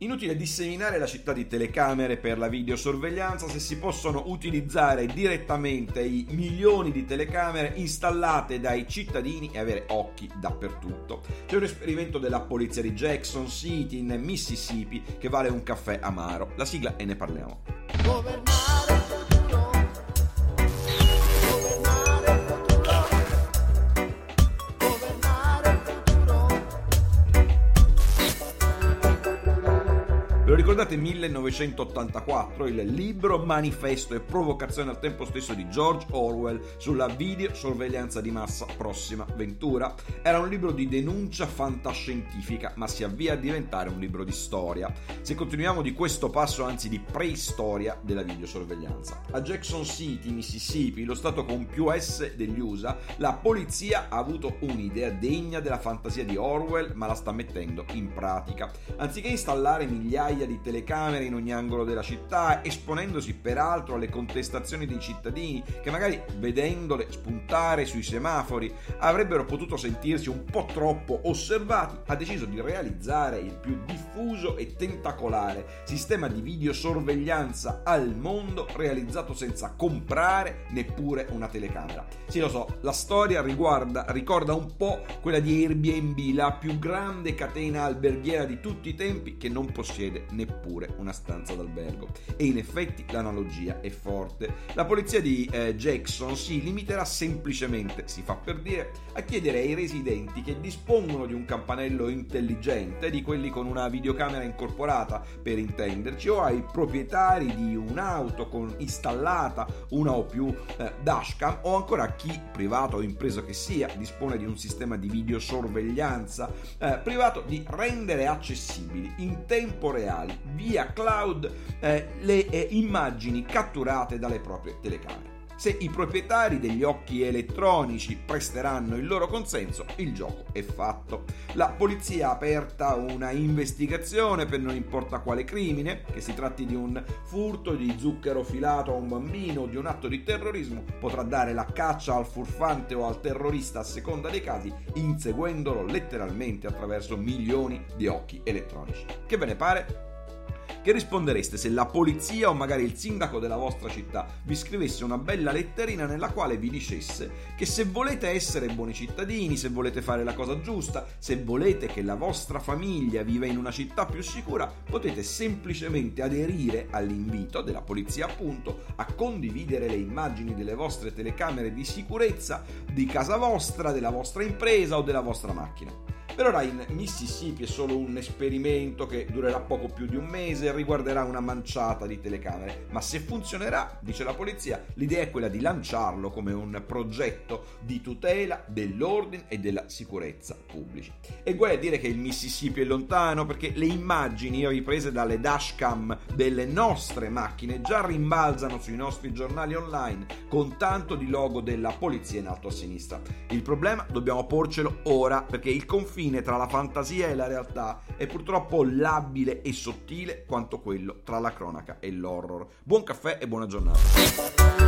Inutile disseminare la città di telecamere per la videosorveglianza se si possono utilizzare direttamente i milioni di telecamere installate dai cittadini e avere occhi dappertutto. C'è un esperimento della polizia di Jackson City in Mississippi che vale un caffè amaro. La sigla e ne parliamo. Governare ricordate 1984, il libro manifesto e provocazione al tempo stesso di George Orwell sulla videosorveglianza di massa prossima ventura? Era un libro di denuncia fantascientifica, ma si avvia a diventare un libro di storia. Se continuiamo di questo passo, anzi di preistoria della videosorveglianza. A Jackson City, Mississippi, lo stato con più S degli USA, la polizia ha avuto un'idea degna della fantasia di Orwell, ma la sta mettendo in pratica. Anziché installare migliaia di di telecamere in ogni angolo della città, esponendosi peraltro alle contestazioni dei cittadini che magari vedendole spuntare sui semafori avrebbero potuto sentirsi un po' troppo osservati, ha deciso di realizzare il più diffuso e tentacolare sistema di videosorveglianza al mondo realizzato senza comprare neppure una telecamera. Sì, lo so, la storia riguarda, ricorda un po' quella di Airbnb, la più grande catena alberghiera di tutti i tempi che non possiede neppure una stanza d'albergo. E in effetti l'analogia è forte. La polizia di eh, Jackson si limiterà semplicemente, si fa per dire, a chiedere ai residenti che dispongono di un campanello intelligente, di quelli con una videocamera incorporata per intenderci, o ai proprietari di un'auto con installata una o più eh, dashcam, o ancora a chi, privato o impreso che sia, dispone di un sistema di videosorveglianza eh, privato, di rendere accessibili in tempo reale via cloud eh, le eh, immagini catturate dalle proprie telecamere. Se i proprietari degli occhi elettronici presteranno il loro consenso, il gioco è fatto. La polizia ha aperta una investigazione per non importa quale crimine, che si tratti di un furto di zucchero filato a un bambino o di un atto di terrorismo, potrà dare la caccia al furfante o al terrorista a seconda dei casi, inseguendolo letteralmente attraverso milioni di occhi elettronici. Che ve ne pare? Che rispondereste se la polizia o magari il sindaco della vostra città vi scrivesse una bella letterina nella quale vi dicesse che se volete essere buoni cittadini, se volete fare la cosa giusta, se volete che la vostra famiglia viva in una città più sicura, potete semplicemente aderire all'invito della polizia appunto a condividere le immagini delle vostre telecamere di sicurezza di casa vostra, della vostra impresa o della vostra macchina. Per ora in Mississippi è solo un esperimento che durerà poco più di un mese e riguarderà una manciata di telecamere, ma se funzionerà, dice la polizia, l'idea è quella di lanciarlo come un progetto di tutela dell'ordine e della sicurezza pubblici. E guai a dire che il Mississippi è lontano perché le immagini riprese dalle dashcam delle nostre macchine già rimbalzano sui nostri giornali online con tanto di logo della polizia in alto a sinistra. Il problema dobbiamo porcelo ora perché il confine confine tra la fantasia e la realtà è purtroppo labile e sottile quanto quello tra la cronaca e l'horror. Buon caffè e buona giornata.